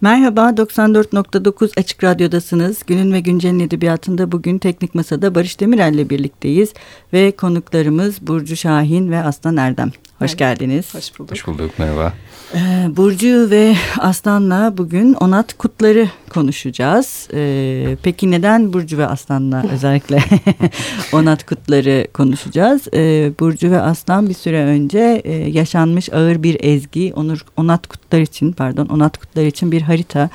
Merhaba, 94.9 Açık Radyo'dasınız. Günün ve Güncel'in edebiyatında bugün Teknik Masa'da Barış Demirel ile birlikteyiz. Ve konuklarımız Burcu Şahin ve Aslan Erdem. Hoş evet. geldiniz. Hoş bulduk. Hoş bulduk, merhaba. Ee, Burcu ve Aslan'la bugün Onat Kutları konuşacağız. Ee, peki neden Burcu ve Aslan'la özellikle Onat Kutları konuşacağız? Ee, Burcu ve Aslan bir süre önce e, yaşanmış ağır bir ezgi Onur, Onat Kutlar için pardon Onat Kutlar için bir harita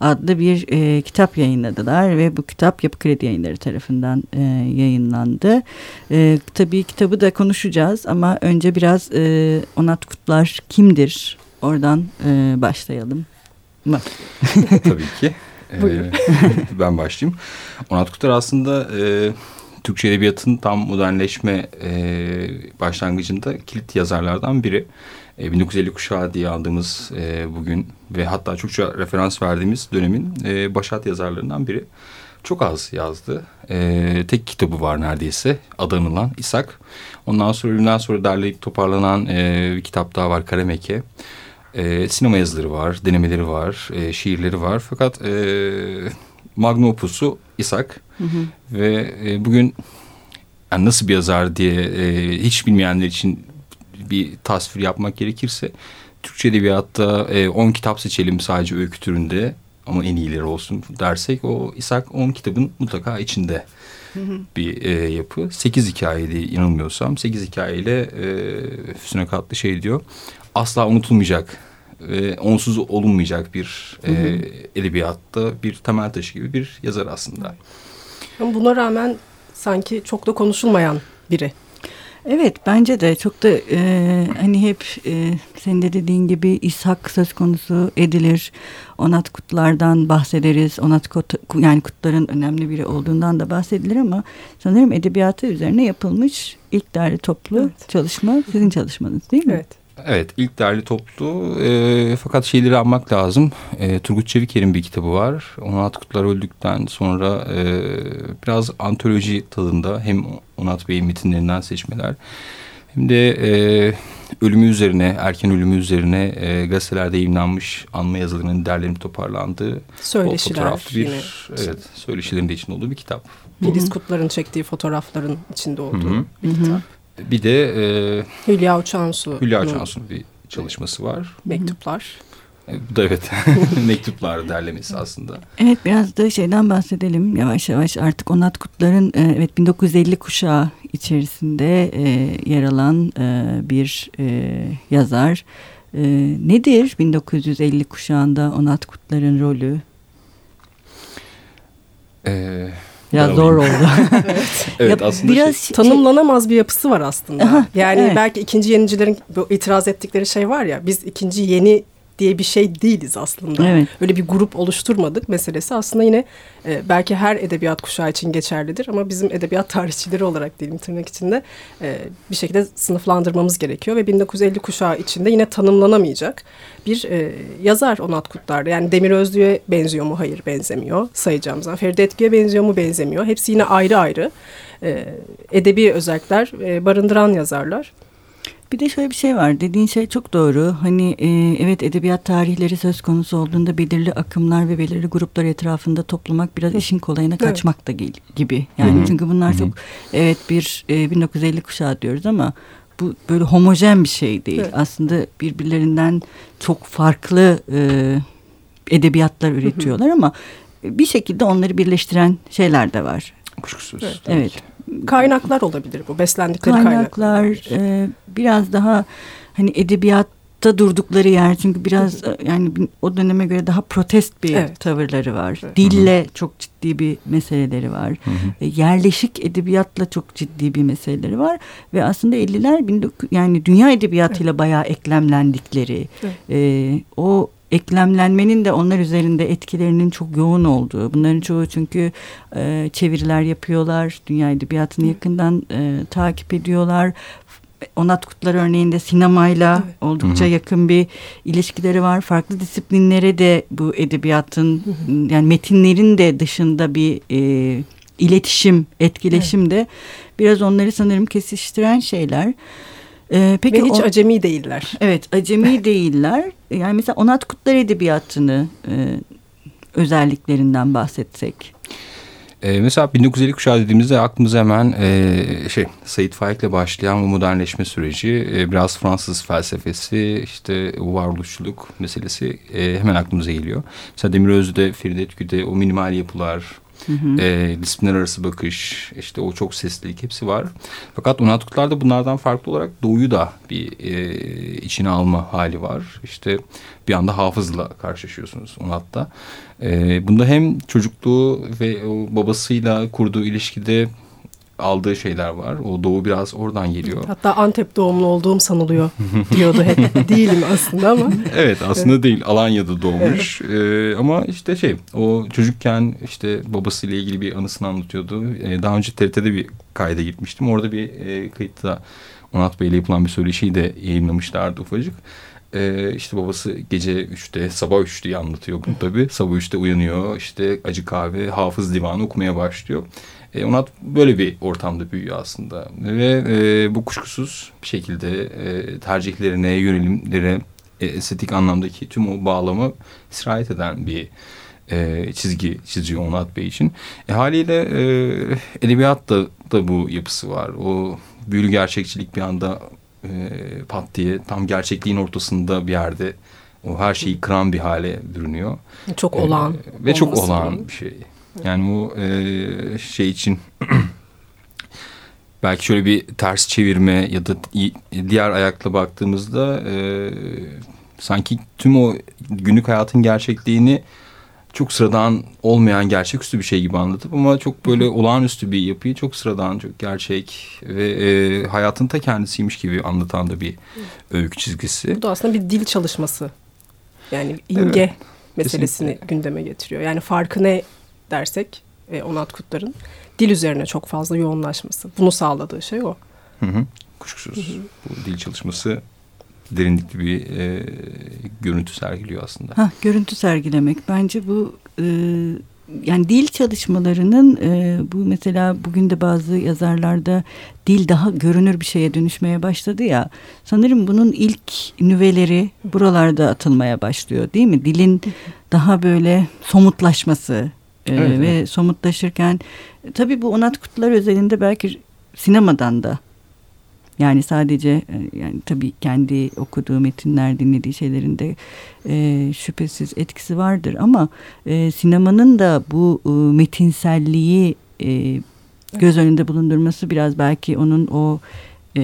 adlı bir e, kitap yayınladılar ve bu kitap Yapı Kredi Yayınları tarafından e, yayınlandı. E, tabii kitabı da konuşacağız ama önce biraz e, Onat Kutlar kimdir? Oradan e, başlayalım. Tabii ki. Ee, ben başlayayım. Onat Kutlar aslında e, Türkçe Edebiyat'ın tam modernleşme e, başlangıcında kilit yazarlardan biri. E, 1950 kuşağı diye aldığımız e, bugün ve hatta çokça referans verdiğimiz dönemin e, başat yazarlarından biri. Çok az yazdı. E, tek kitabı var neredeyse adanılan İshak. Ondan sonra ölümden sonra derleyip toparlanan e, bir kitap daha var Karameke. E, sinema yazıları var, denemeleri var, e, şiirleri var. Fakat e, magnum opusu İshak. Hı hı. Ve e, bugün yani nasıl bir yazar diye e, hiç bilmeyenler için bir tasvir yapmak gerekirse... Türkçe Edebiyat'ta 10 e, kitap seçelim sadece öykü türünde ama en iyileri olsun dersek o İshak 10 kitabın mutlaka içinde hı hı. bir e, yapı. 8 hikayeydi yanılmıyorsam. 8 hikayeyle e, Füsun'a katlı şey diyor. Asla unutulmayacak e, onsuz olunmayacak bir e, edebiyatta bir temel taşı gibi bir yazar aslında. Ama buna rağmen sanki çok da konuşulmayan biri. Evet bence de çok da e, hani hep e, senin de dediğin gibi İshak söz konusu edilir. Onat Kutlar'dan bahsederiz. Onat Kut, yani Kutlar'ın önemli biri olduğundan da bahsedilir ama sanırım edebiyatı üzerine yapılmış ilk derli toplu evet. çalışma sizin çalışmanız değil mi? Evet. Evet ilk derli toplu e, fakat şeyleri almak lazım. E, Turgut Çeviker'in bir kitabı var. Onat Kutlar öldükten sonra e, biraz antoloji tadında hem Onat Bey'in metinlerinden seçmeler hem de e, ölümü üzerine, erken ölümü üzerine e, gazetelerde yayınlanmış anma yazılarının derlenip toparlandığı Söyleşiler fotoğraflı bir, yine. evet, söyleşilerin de içinde olduğu bir kitap. Filiz Kutlar'ın çektiği fotoğrafların içinde olduğu Hı -hı. bir kitap. Bir de e, Hülya Uçansu. Hülya Uçansu'nun bir çalışması var. Mektuplar. Bu da evet mektuplar derlemesi aslında. Evet biraz da şeyden bahsedelim yavaş yavaş artık Onat Kutlar'ın e, evet 1950 kuşağı içerisinde e, yer alan e, bir e, yazar. E, nedir 1950 kuşağında Onat Kutlar'ın rolü? Eee Biraz zor oldu. evet. evet aslında biraz şey, tanımlanamaz bir yapısı var aslında. Yani evet. belki ikinci yenicilerin bu itiraz ettikleri şey var ya biz ikinci yeni diye bir şey değiliz aslında. Evet. Öyle bir grup oluşturmadık meselesi aslında yine e, belki her edebiyat kuşağı için geçerlidir ama bizim edebiyat tarihçileri olarak diyelim tırnak içinde e, bir şekilde sınıflandırmamız gerekiyor ve 1950 kuşağı içinde yine tanımlanamayacak bir e, yazar Onat Kutlar'da. Yani Demir Özlü'ye benziyor mu? Hayır benzemiyor sayacağım zaman. Feride Etki'ye benziyor mu? Benzemiyor. Hepsi yine ayrı ayrı e, edebi özellikler e, barındıran yazarlar. Bir de şöyle bir şey var. Dediğin şey çok doğru. Hani e, evet edebiyat tarihleri söz konusu olduğunda belirli akımlar ve belirli gruplar etrafında toplamak biraz işin kolayına kaçmak evet. da gibi. Yani Hı -hı. çünkü bunlar Hı -hı. çok evet bir e, 1950 kuşağı diyoruz ama bu böyle homojen bir şey değil. Evet. Aslında birbirlerinden çok farklı e, edebiyatlar üretiyorlar Hı -hı. ama bir şekilde onları birleştiren şeyler de var. Kuşkusuz. Evet. evet kaynaklar olabilir bu beslendikleri kaynaklar. Kaynaklar e, biraz daha hani edebiyatta durdukları yer çünkü biraz e, yani o döneme göre daha protest bir evet. tavırları var. Evet. Dille Hı -hı. çok ciddi bir meseleleri var. Hı -hı. E, yerleşik edebiyatla çok ciddi bir meseleleri var ve aslında 50'ler yani dünya edebiyatıyla evet. bayağı eklemlendikleri evet. e, o eklemlenmenin de onlar üzerinde etkilerinin çok yoğun olduğu. Bunların çoğu çünkü e, çeviriler yapıyorlar. Dünya edebiyatını yakından e, takip ediyorlar. Onat Kutlar örneğinde sinemayla evet. oldukça Hı-hı. yakın bir ilişkileri var. Farklı disiplinlere de bu edebiyatın Hı-hı. yani metinlerin de dışında bir e, iletişim, etkileşim evet. de biraz onları sanırım kesiştiren şeyler. Ee, peki Ve hiç o, acemi değiller. Evet acemi değiller. Yani mesela Onat Kutlar Edebiyatı'nı e, özelliklerinden bahsetsek. Ee, mesela 1950 kuşağı dediğimizde aklımıza hemen e, şey Said Faik'le başlayan bu modernleşme süreci, e, biraz Fransız felsefesi, işte varoluşçuluk meselesi e, hemen aklımıza geliyor. Mesela Demir Özde, Feride Tükü'de o minimal yapılar, Hı. E, disiplinler arası bakış, işte o çok seslilik hepsi var. Fakat Unatkutlar'da bunlardan farklı olarak doğuyu da bir e, içine alma hali var. İşte bir anda hafızla karşılaşıyorsunuz Unat'ta. E, bunda hem çocukluğu ve o babasıyla kurduğu ilişkide aldığı şeyler var. O doğu biraz oradan geliyor. Hatta Antep doğumlu olduğum sanılıyor diyordu hep. Değilim aslında ama. Evet aslında evet. değil. Alanya'da doğmuş. Evet. Ee, ama işte şey o çocukken işte babasıyla ilgili bir anısını anlatıyordu. Ee, daha önce TRT'de bir kayda gitmiştim. Orada bir e, kayıtta Onat Bey'le yapılan bir söyleşiyi de yayınlamışlardı ufacık. Ee, işte babası gece üçte sabah üç diye anlatıyor bunu tabii. Sabah üçte uyanıyor işte acı kahve hafız divanı okumaya başlıyor. E, Onat böyle bir ortamda büyüyor aslında. Ve e, bu kuşkusuz bir şekilde e, tercihlerine, yönelimlere, e, estetik anlamdaki tüm o bağlamı sirayet eden bir e, çizgi çiziyor Onat Bey için. E, haliyle e, edebiyatta da bu yapısı var. O büyülü gerçekçilik bir anda e, pat diye tam gerçekliğin ortasında bir yerde o her şeyi kıran bir hale bürünüyor. Çok olağan. E, ve çok olağan bir şey. Yani bu e, şey için belki şöyle bir ters çevirme ya da diğer ayakla baktığımızda e, sanki tüm o günlük hayatın gerçekliğini çok sıradan olmayan gerçeküstü bir şey gibi anlatıp ama çok böyle olağanüstü bir yapıyı çok sıradan, çok gerçek ve e, hayatın ta kendisiymiş gibi anlatan da bir öykü çizgisi. Bu da aslında bir dil çalışması. Yani imge evet, meselesini kesinlikle. gündeme getiriyor. Yani farkı ne dersek e, Onat Kutlar'ın dil üzerine çok fazla yoğunlaşması. Bunu sağladığı şey o. Hı hı. Kuşkusuz. Hı hı. Bu dil çalışması derinlikli bir e, görüntü sergiliyor aslında. Ha, görüntü sergilemek. Bence bu e, yani dil çalışmalarının e, bu mesela bugün de bazı yazarlarda dil daha görünür bir şeye dönüşmeye başladı ya. Sanırım bunun ilk nüveleri buralarda atılmaya başlıyor değil mi? Dilin daha böyle somutlaşması, ee, evet, ve evet. somutlaşırken tabii bu Onat Kutlar özelinde belki sinemadan da yani sadece e, yani tabii kendi okuduğu metinler dinlediği şeylerinde e, şüphesiz etkisi vardır ama e, sinemanın da bu e, metinselliği e, göz önünde bulundurması biraz belki onun o e,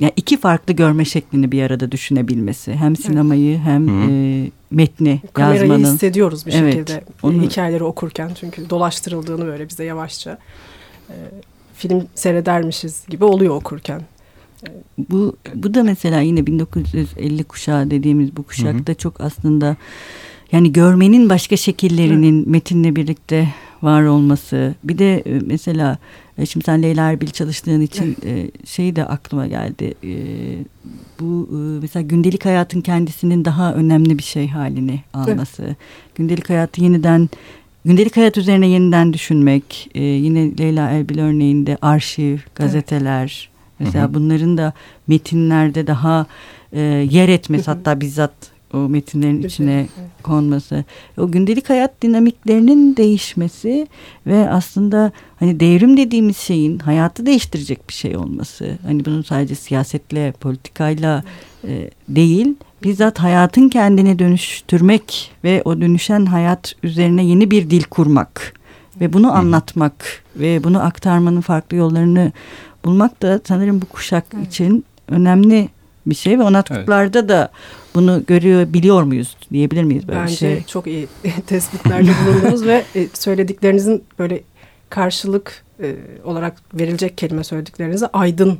yani iki farklı görme şeklini bir arada düşünebilmesi. Hem sinemayı hem e, metni Kamerayı yazmanın. Kamerayı hissediyoruz bir evet, şekilde onu... hikayeleri okurken çünkü dolaştırıldığını böyle bize yavaşça e, film seyredermişiz gibi oluyor okurken. Bu bu da mesela yine 1950 kuşağı dediğimiz bu kuşakta hı hı. çok aslında yani görmenin başka şekillerinin hı. metinle birlikte var olması. Bir de e, mesela e, şimdi sen Leyla Erbil çalıştığın için e, şey de aklıma geldi. Bu mesela gündelik hayatın kendisinin daha önemli bir şey halini alması. Evet. Gündelik hayatı yeniden gündelik hayat üzerine yeniden düşünmek. Yine Leyla Erbil örneğinde arşiv, gazeteler. Mesela hı hı. bunların da metinlerde daha yer etmesi hatta bizzat o metinlerin içine konması, o gündelik hayat dinamiklerinin değişmesi ve aslında hani devrim dediğimiz şeyin hayatı değiştirecek bir şey olması. Hani bunun sadece siyasetle, politikayla e, değil, bizzat hayatın kendini dönüştürmek ve o dönüşen hayat üzerine yeni bir dil kurmak ve bunu anlatmak ve bunu aktarmanın farklı yollarını bulmak da sanırım bu kuşak için önemli bir şey ve Onatkutlar'da evet. da bunu görüyor biliyor muyuz diyebilir miyiz böyle Bence bir şey? çok iyi tespitlerde bulundunuz ve e, söylediklerinizin böyle karşılık e, olarak verilecek kelime söylediklerinize aydın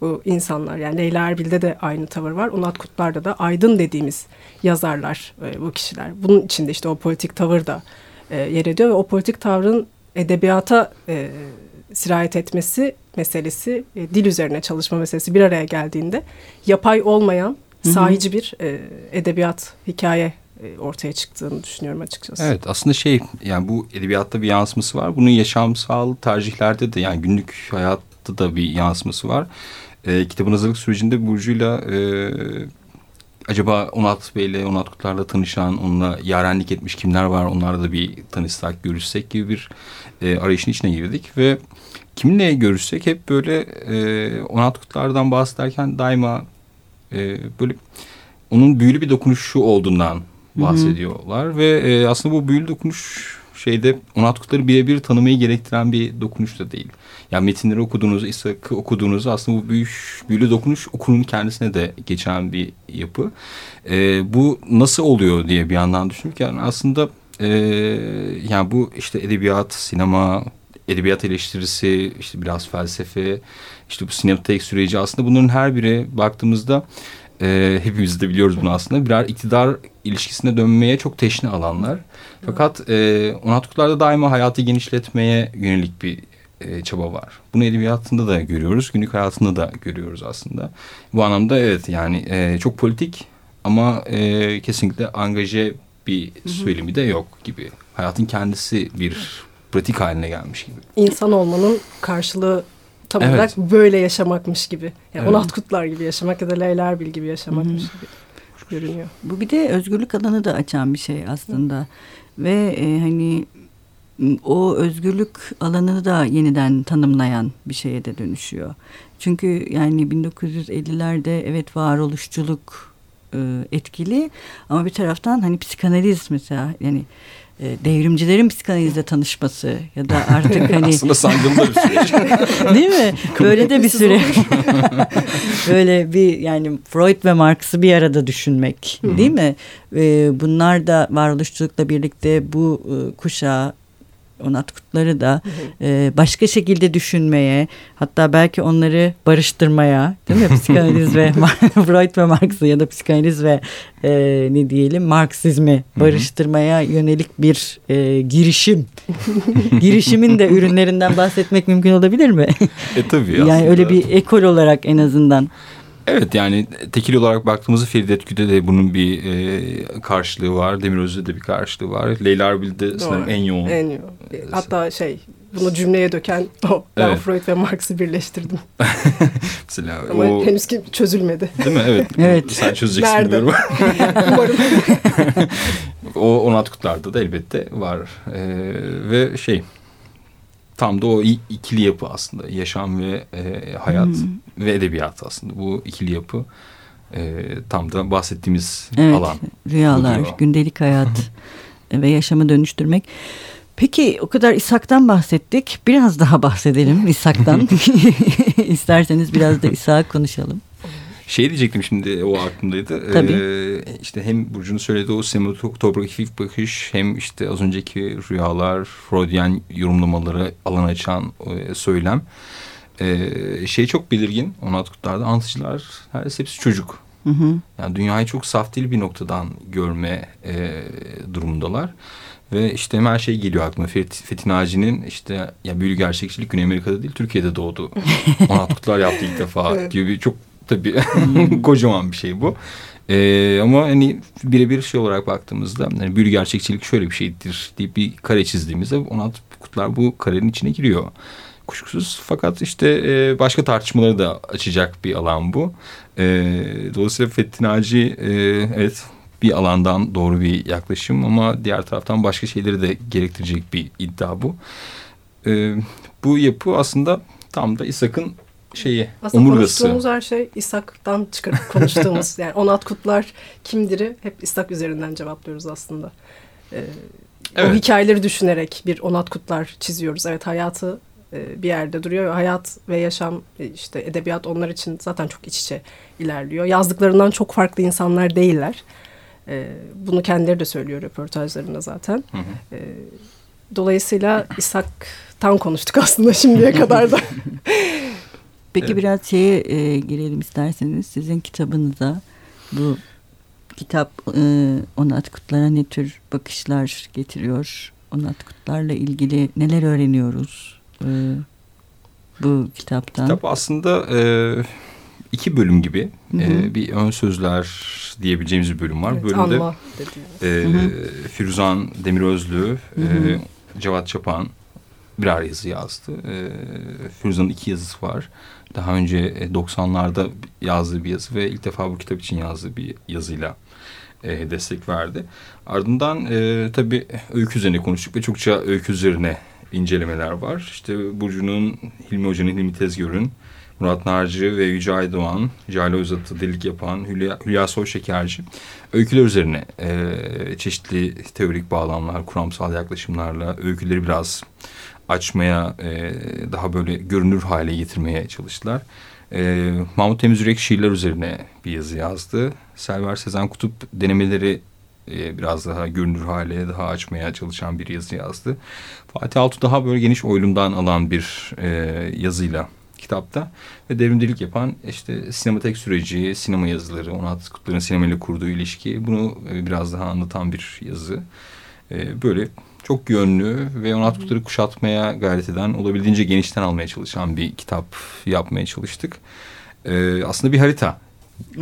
bu insanlar. Yani Leyla Erbil'de de aynı tavır var. Onat Kutlar'da da aydın dediğimiz yazarlar e, bu kişiler. Bunun içinde işte o politik tavır da yer ediyor ve o politik tavrın edebiyata sirayet etmesi meselesi, e, dil üzerine çalışma meselesi bir araya geldiğinde yapay olmayan sahici bir e, edebiyat, hikaye e, ortaya çıktığını düşünüyorum açıkçası. Evet aslında şey yani bu edebiyatta bir yansıması var. Bunun yaşamsal tercihlerde de yani günlük hayatta da bir yansıması var. e, kitabın hazırlık sürecinde Burcu'yla e, acaba Onat Bey'le, Onat Kutlar'la tanışan, onunla yarenlik etmiş kimler var onlarla da bir tanışsak, görüşsek gibi bir e, arayışın içine girdik ve kiminle görüşsek hep böyle e, Onat Kutlar'dan bahsederken daima e, böyle onun büyülü bir dokunuşu olduğundan bahsediyorlar. Hı hı. Ve e, aslında bu büyülü dokunuş şeyde Onat birebir tanımayı gerektiren bir dokunuş da değil. Yani metinleri okuduğunuz, İshak'ı okuduğunuz aslında bu büyük, büyülü dokunuş okurun kendisine de geçen bir yapı. E, bu nasıl oluyor diye bir yandan düşünürken aslında e, yani bu işte edebiyat, sinema, edebiyat eleştirisi, işte biraz felsefe, işte bu sinematik süreci aslında bunların her biri baktığımızda e, hepimiz de biliyoruz bunu aslında birer iktidar ilişkisine dönmeye çok teşne alanlar. Fakat e, Onat daima hayatı genişletmeye yönelik bir e, çaba var. Bunu edebiyatında da görüyoruz, günlük hayatında da görüyoruz aslında. Bu anlamda evet yani e, çok politik ama e, kesinlikle angaje bir söylemi de yok gibi. Hayatın kendisi bir pratik haline gelmiş gibi. İnsan olmanın karşılığı tam evet. olarak böyle yaşamakmış gibi. Yani evet. Onat Kutlar gibi yaşamak ya da Leyla Erbil gibi yaşamakmış Hı -hı. gibi görünüyor. Bu bir de özgürlük alanı da açan bir şey aslında. Hı. Ve e, hani o özgürlük alanını da yeniden tanımlayan bir şeye de dönüşüyor. Çünkü yani 1950'lerde evet varoluşçuluk e, etkili ama bir taraftan hani psikanaliz mesela yani devrimcilerin psikanalizle tanışması ya da artık hani aslında sancılı bir süreç. Değil mi? Böyle de bir süre. Böyle bir yani Freud ve Marx'ı bir arada düşünmek, değil mi? E, bunlar da varoluşçulukla birlikte bu e, kuşağı Onat Kutlar'ı da e, başka şekilde düşünmeye hatta belki onları barıştırmaya değil mi? Psikanaliz ve Freud ve Marx'ı ya da psikanaliz ve e, ne diyelim Marksizmi barıştırmaya yönelik bir e, girişim. Girişimin de ürünlerinden bahsetmek mümkün olabilir mi? E tabii Yani aslında. öyle bir ekol olarak en azından. Evet yani tekil olarak baktığımızda Feridet Güde de bunun bir e, karşılığı var. Demir Özde de bir karşılığı var. Leyla Erbil'de sanırım en yoğun. En yoğun. Hatta şey bunu cümleye döken o. Ben evet. Freud ve Marx'ı birleştirdim. Mesela Ama o... henüz ki çözülmedi. Değil mi? Evet. evet. Sen çözeceksin Nerede? biliyorum. Umarım. o Onat Kutlar'da da elbette var. Ee, ve şey tam da o ikili yapı aslında. Yaşam ve e, hayat hmm. ve edebiyat aslında. Bu ikili yapı e, tam da bahsettiğimiz evet, alan. Rüyalar, gündelik hayat ve yaşamı dönüştürmek. Peki o kadar İshak'tan bahsettik. Biraz daha bahsedelim İshak'tan. İsterseniz biraz da İshak konuşalım. Şey diyecektim şimdi o aklımdaydı. Tabii. Ee, işte hem Burcu'nun söylediği o sinematografik bakış hem işte az önceki rüyalar, Freudian yorumlamaları alan açan e, söylem. Ee, şey çok belirgin Onat Kutlar'da anlatıcılar her hepsi çocuk. Hı hı. Yani dünyayı çok saf değil bir noktadan görme e, durumundalar. Ve işte hemen şey geliyor aklıma. Fethi Naci'nin işte ya büyülü gerçekçilik Güney Amerika'da değil Türkiye'de doğdu. Onat Kutlar yaptı ilk defa evet. gibi çok tabii kocaman bir şey bu. Ee, ama hani birebir şey olarak baktığımızda hani büyülü gerçekçilik şöyle bir şeydir deyip bir kare çizdiğimizde Onat Kutlar bu karenin içine giriyor. Kuşkusuz fakat işte e, başka tartışmaları da açacak bir alan bu. E, dolayısıyla Fethi Naci e, evet bir alandan doğru bir yaklaşım ama diğer taraftan başka şeyleri de gerektirecek bir iddia bu. E, bu yapı aslında tam da İshak'ın şeyi Aslında omurgası. konuştuğumuz her şey İshak'tan çıkarıp konuştuğumuz yani Onat Kutlar kimdir'i hep İshak üzerinden cevaplıyoruz aslında. Ee, evet. O hikayeleri düşünerek bir Onat Kutlar çiziyoruz. Evet hayatı e, bir yerde duruyor. Hayat ve yaşam e, işte edebiyat onlar için zaten çok iç içe ilerliyor. Yazdıklarından çok farklı insanlar değiller. E, bunu kendileri de söylüyor röportajlarında zaten. Hı hı. Dolayısıyla İshak'tan konuştuk aslında şimdiye kadar da. Peki evet. biraz şeye e, girelim isterseniz. Sizin kitabınıza bu kitap e, Onat Kutlar'a ne tür bakışlar getiriyor? Onat Kutlar'la ilgili neler öğreniyoruz e, bu kitaptan? Kitap aslında e, iki bölüm gibi. Hı hı. E, bir ön sözler diyebileceğimiz bir bölüm var. Evet, Bölümde e, Firuzan Demirözlü, hı hı. E, Cevat Çapan birer yazı yazdı. E, Firuza'nın iki yazısı var. Daha önce 90'larda yazdığı bir yazı ve ilk defa bu kitap için yazdığı bir yazıyla e, destek verdi. Ardından e, tabii öykü üzerine konuştuk ve çokça öykü üzerine incelemeler var. İşte Burcu'nun, Hilmi Hoca'nın, Hilmi Tezgör'ün, Murat Narcı ve Yüce Aydoğan, Jale Özat'ı delik yapan Hülya, Hülya Soyşekerci öyküler üzerine e, çeşitli teorik bağlamlar, kuramsal yaklaşımlarla öyküleri biraz açmaya, e, daha böyle görünür hale getirmeye çalıştılar. E, Mahmut Temiz Yürek şiirler üzerine bir yazı yazdı. Selver Sezen Kutup denemeleri e, biraz daha görünür hale, daha açmaya çalışan bir yazı yazdı. Fatih Altu daha böyle geniş oylumdan alan bir e, yazıyla kitapta ve devrimcilik yapan işte sinematek süreci, sinema yazıları, Onat Kutlar'ın sinemayla kurduğu ilişki bunu e, biraz daha anlatan bir yazı. E, böyle çok yönlü ve Onat Kutlar'ı kuşatmaya gayret eden, olabildiğince genişten almaya çalışan bir kitap yapmaya çalıştık. E, aslında bir harita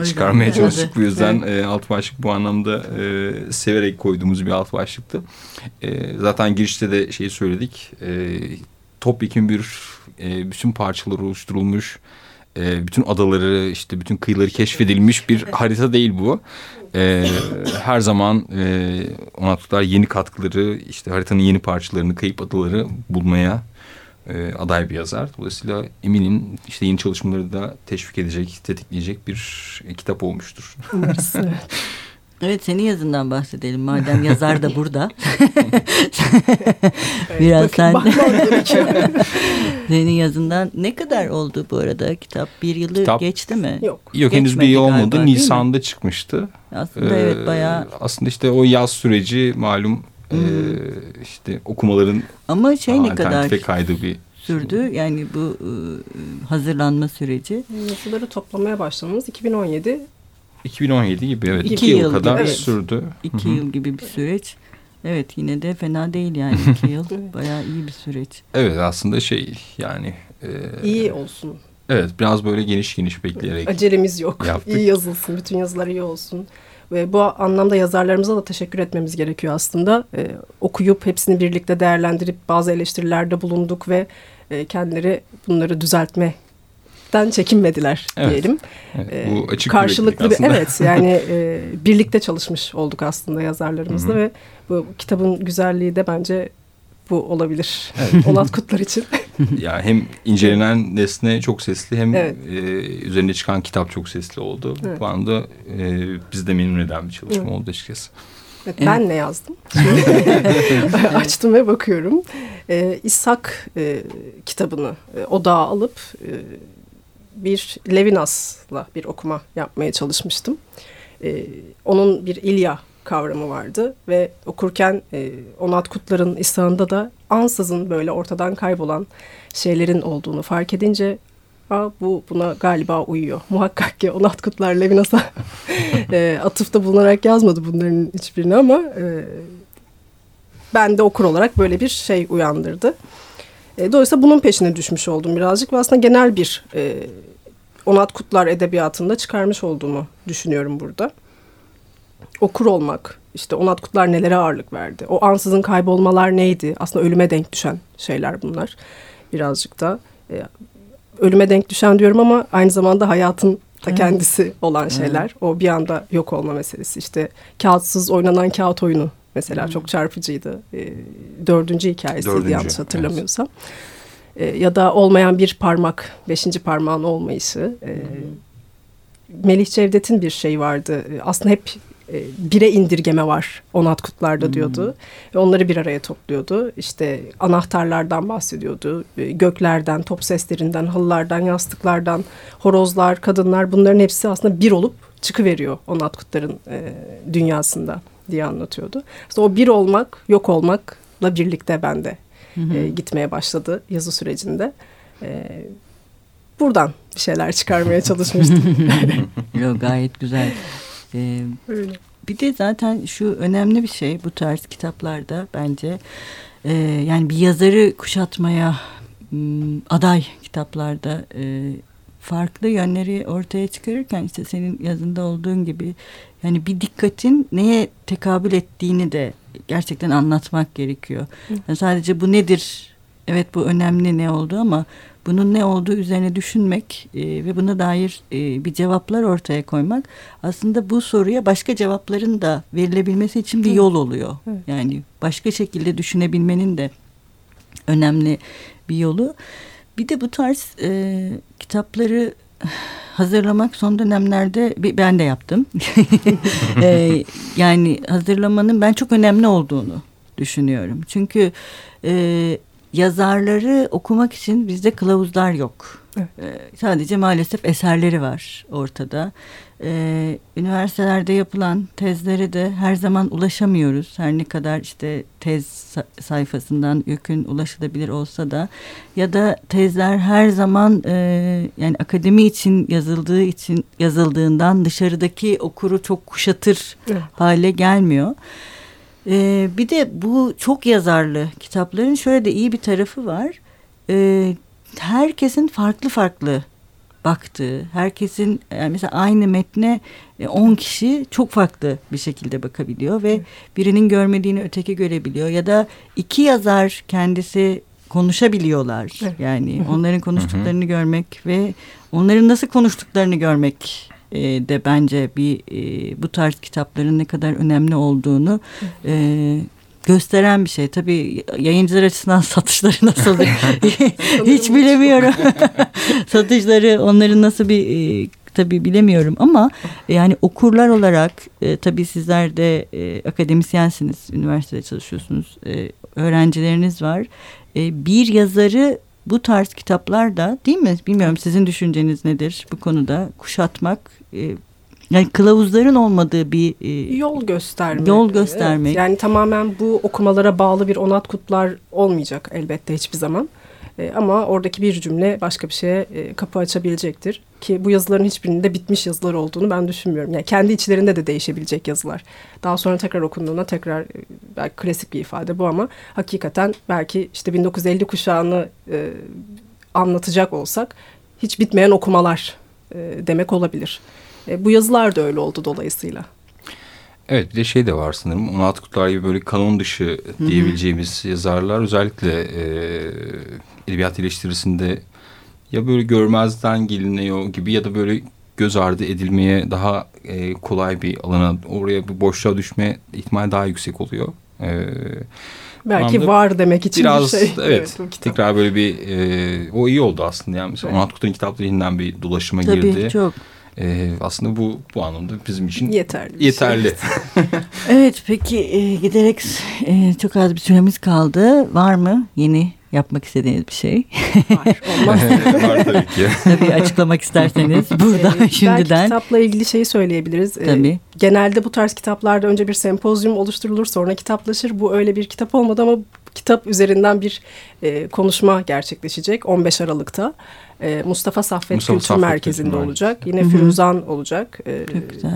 çıkarmaya çalıştık. Evet. Bu yüzden evet. e, alt başlık bu anlamda e, severek koyduğumuz bir alt başlıktı. E, zaten girişte de şeyi söyledik. E, topyekun bir e, bütün parçalar oluşturulmuş, e, bütün adaları işte bütün kıyıları keşfedilmiş bir harita değil bu. E, her zaman e, Onatlıklar yeni katkıları işte haritanın yeni parçalarını kayıp adaları bulmaya e, aday bir yazar. Dolayısıyla eminim işte yeni çalışmaları da teşvik edecek, tetikleyecek bir e, kitap olmuştur. Evet senin yazından bahsedelim madem yazar da burada. Biraz sen senin yazından ne kadar oldu bu arada kitap? Bir yılı kitap, geçti mi? Yok. Yok henüz bir yıl olmadı. Galiba, Nisan'da çıkmıştı. Aslında ee, evet bayağı. Aslında işte o yaz süreci malum hmm. e, işte okumaların Ama şey ne kadar kaydı bir sürdü. Yani bu e, hazırlanma süreci. Yazıları toplamaya başlamamız 2017 2017 gibi evet. İki, iki yıl, yıl kadar gibi, sürdü. İki Hı-hı. yıl gibi bir süreç. Evet yine de fena değil yani iki yıl. Bayağı iyi bir süreç. Evet aslında şey yani. E, iyi olsun. Evet biraz böyle geniş geniş bekleyerek. Acelemiz yok. Yaptık. İyi yazılsın. Bütün yazılar iyi olsun. Ve bu anlamda yazarlarımıza da teşekkür etmemiz gerekiyor aslında. Ee, okuyup hepsini birlikte değerlendirip bazı eleştirilerde bulunduk ve e, kendileri bunları düzeltme den çekinmediler evet. diyelim. Evet, bu ee, açık karşılıklı bir, evet yani e, birlikte çalışmış olduk aslında yazarlarımızla Hı -hı. ve bu kitabın güzelliği de bence bu olabilir. Evet. Onat Kutlar için. ya hem incelenen nesne çok sesli hem evet. e, üzerine çıkan kitap çok sesli oldu. Evet. Bu anda e, bizi de memnun eden bir çalışma evet. oldu açıkçası. Evet, evet. Ben ne yazdım? Açtım ve bakıyorum. Ee, İshak e, kitabını e, odağa alıp e, bir Levinas'la bir okuma yapmaya çalışmıştım. Ee, onun bir İlya kavramı vardı ve okurken e, Onat Kutlar'ın İsa'nda da ansızın böyle ortadan kaybolan şeylerin olduğunu fark edince Aa, bu buna galiba uyuyor. Muhakkak ki Onat Kutlar Levinas'a e, atıfta bulunarak yazmadı bunların hiçbirini ama e, ben de okur olarak böyle bir şey uyandırdı. E, dolayısıyla bunun peşine düşmüş oldum birazcık ve aslında genel bir e, Onat Kutlar edebiyatında çıkarmış olduğumu düşünüyorum burada. Okur olmak, işte Onat Kutlar nelere ağırlık verdi? O ansızın kaybolmalar neydi? Aslında ölüme denk düşen şeyler bunlar. Birazcık da e, ölüme denk düşen diyorum ama aynı zamanda hayatın da kendisi olan şeyler. O bir anda yok olma meselesi. İşte kağıtsız oynanan kağıt oyunu mesela hmm. çok çarpıcıydı. E, dördüncü hikayesiydi dördüncü, yanlış hatırlamıyorsam. Evet. E, ya da olmayan bir parmak, beşinci parmağın olmayışı. E, hmm. Melih Cevdet'in bir şey vardı. E, aslında hep e, bire indirgeme var Onat Kutlar'da diyordu. Hmm. Ve onları bir araya topluyordu. İşte anahtarlardan bahsediyordu. Göklerden, top seslerinden, halılardan, yastıklardan, horozlar, kadınlar bunların hepsi aslında bir olup çıkıveriyor Onat Kutlar'ın e, dünyasında diye anlatıyordu. İşte o bir olmak, yok olmakla birlikte bende e, gitmeye başladı yazı sürecinde. E, buradan bir şeyler çıkarmaya çalışmıştım. Yok gayet güzel. Ee, Öyle. Bir de zaten şu önemli bir şey bu tarz kitaplarda bence e, yani bir yazarı kuşatmaya aday kitaplarda e, farklı yönleri ortaya çıkarırken işte senin yazında olduğun gibi yani bir dikkatin neye tekabül ettiğini de gerçekten anlatmak gerekiyor. Yani sadece bu nedir evet bu önemli ne oldu ama bunun ne olduğu üzerine düşünmek e, ve buna dair e, bir cevaplar ortaya koymak aslında bu soruya başka cevapların da verilebilmesi için bir yol oluyor. Evet. Yani başka şekilde düşünebilmenin de önemli bir yolu. Bir de bu tarz e, kitapları hazırlamak son dönemlerde ben de yaptım. e, yani hazırlamanın ben çok önemli olduğunu düşünüyorum. Çünkü e, yazarları okumak için bizde kılavuzlar yok. Evet. Ee, sadece maalesef eserleri var ortada. Ee, üniversitelerde yapılan tezlere de her zaman ulaşamıyoruz. Her ne kadar işte tez sayfasından yükün ulaşılabilir olsa da ya da tezler her zaman e, yani akademi için yazıldığı için yazıldığından dışarıdaki okuru çok kuşatır evet. hale gelmiyor. Ee, bir de bu çok yazarlı kitapların şöyle de iyi bir tarafı var. Ee, herkesin farklı farklı baktığı, herkesin yani mesela aynı metne 10 e, kişi çok farklı bir şekilde bakabiliyor ve birinin görmediğini öteki görebiliyor ya da iki yazar kendisi konuşabiliyorlar. Yani onların konuştuklarını görmek ve onların nasıl konuştuklarını görmek e, de bence bir e, bu tarz kitapların ne kadar önemli olduğunu e, gösteren bir şey. Tabii yayıncılar açısından satışları nasıl hiç bilemiyorum. satışları onların nasıl bir e, tabii bilemiyorum ama yani okurlar olarak e, tabii sizler de e, akademisyensiniz, üniversitede çalışıyorsunuz, e, öğrencileriniz var. E, bir yazarı bu tarz kitaplar da değil mi? Bilmiyorum sizin düşünceniz nedir bu konuda? Kuşatmak e, yani kılavuzların olmadığı bir e, yol göstermek. Yol göstermek. Evet, yani tamamen bu okumalara bağlı bir onat kutlar olmayacak elbette hiçbir zaman. E, ama oradaki bir cümle başka bir şeye e, kapı açabilecektir. Ki bu yazıların hiçbirinde bitmiş yazılar olduğunu ben düşünmüyorum. Yani kendi içlerinde de değişebilecek yazılar. Daha sonra tekrar okunduğunda tekrar e, belki klasik bir ifade bu ama hakikaten belki işte 1950 kuşağını e, anlatacak olsak hiç bitmeyen okumalar e, demek olabilir. E, bu yazılar da öyle oldu dolayısıyla. Evet bir de şey de var sanırım. Onat Kutlar gibi böyle kanon dışı diyebileceğimiz Hı -hı. yazarlar özellikle e, edebiyat eleştirisinde ya böyle görmezden geliniyor gibi ya da böyle göz ardı edilmeye daha e, kolay bir alana oraya bir boşluğa düşme ihtimali daha yüksek oluyor. E, Belki var demek için biraz, bir şey. Evet, evet tekrar böyle bir e, o iyi oldu aslında yani mesela evet. Onat Kutlar'ın kitaplarından bir dolaşıma Tabii, girdi. Tabii çok. E, aslında bu bu anlamda bizim için yeterli. Yeterli. Şey. evet peki e, giderek e, çok az bir süremiz kaldı. Var mı yeni yapmak istediğiniz bir şey? Var. Olmaz. Var tabii ki. tabii açıklamak isterseniz burada ee, şimdiden. Belki kitapla ilgili şeyi söyleyebiliriz. Ee, tabii. genelde bu tarz kitaplarda önce bir sempozyum oluşturulur sonra kitaplaşır. Bu öyle bir kitap olmadı ama kitap üzerinden bir e, konuşma gerçekleşecek 15 Aralık'ta. E, Mustafa Saffet Mustafa Kültür Saffet Merkezi'nde Kültür olacak. Yine Hı -hı. Firuzan olacak. E,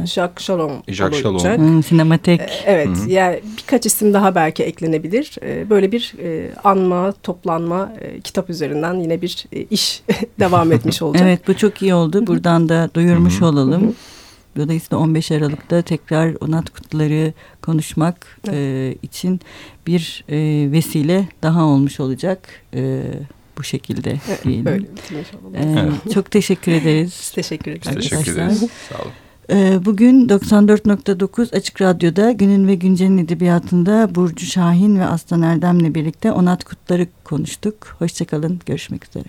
Jacques Shalom Jacques olacak. Hı, sinematek. E, evet. Hı -hı. Yani birkaç isim daha belki eklenebilir. E, böyle bir e, anma, toplanma e, kitap üzerinden yine bir e, iş devam etmiş olacak. evet bu çok iyi oldu. Buradan da duyurmuş Hı -hı. olalım. Hı -hı. Dolayısıyla 15 Aralık'ta tekrar onat kutları konuşmak evet. e, için bir e, vesile daha olmuş olacak. E, bu şekilde evet, diyelim. Böyle ee, Çok teşekkür ederiz. teşekkür ederiz. Teşekkür ederiz. Sağ olun. Ee, bugün 94.9 Açık Radyo'da Günün ve Güncel'in edebiyatında Burcu Şahin ve Aslan Erdem'le birlikte Onat Kutları konuştuk. Hoşçakalın, görüşmek üzere.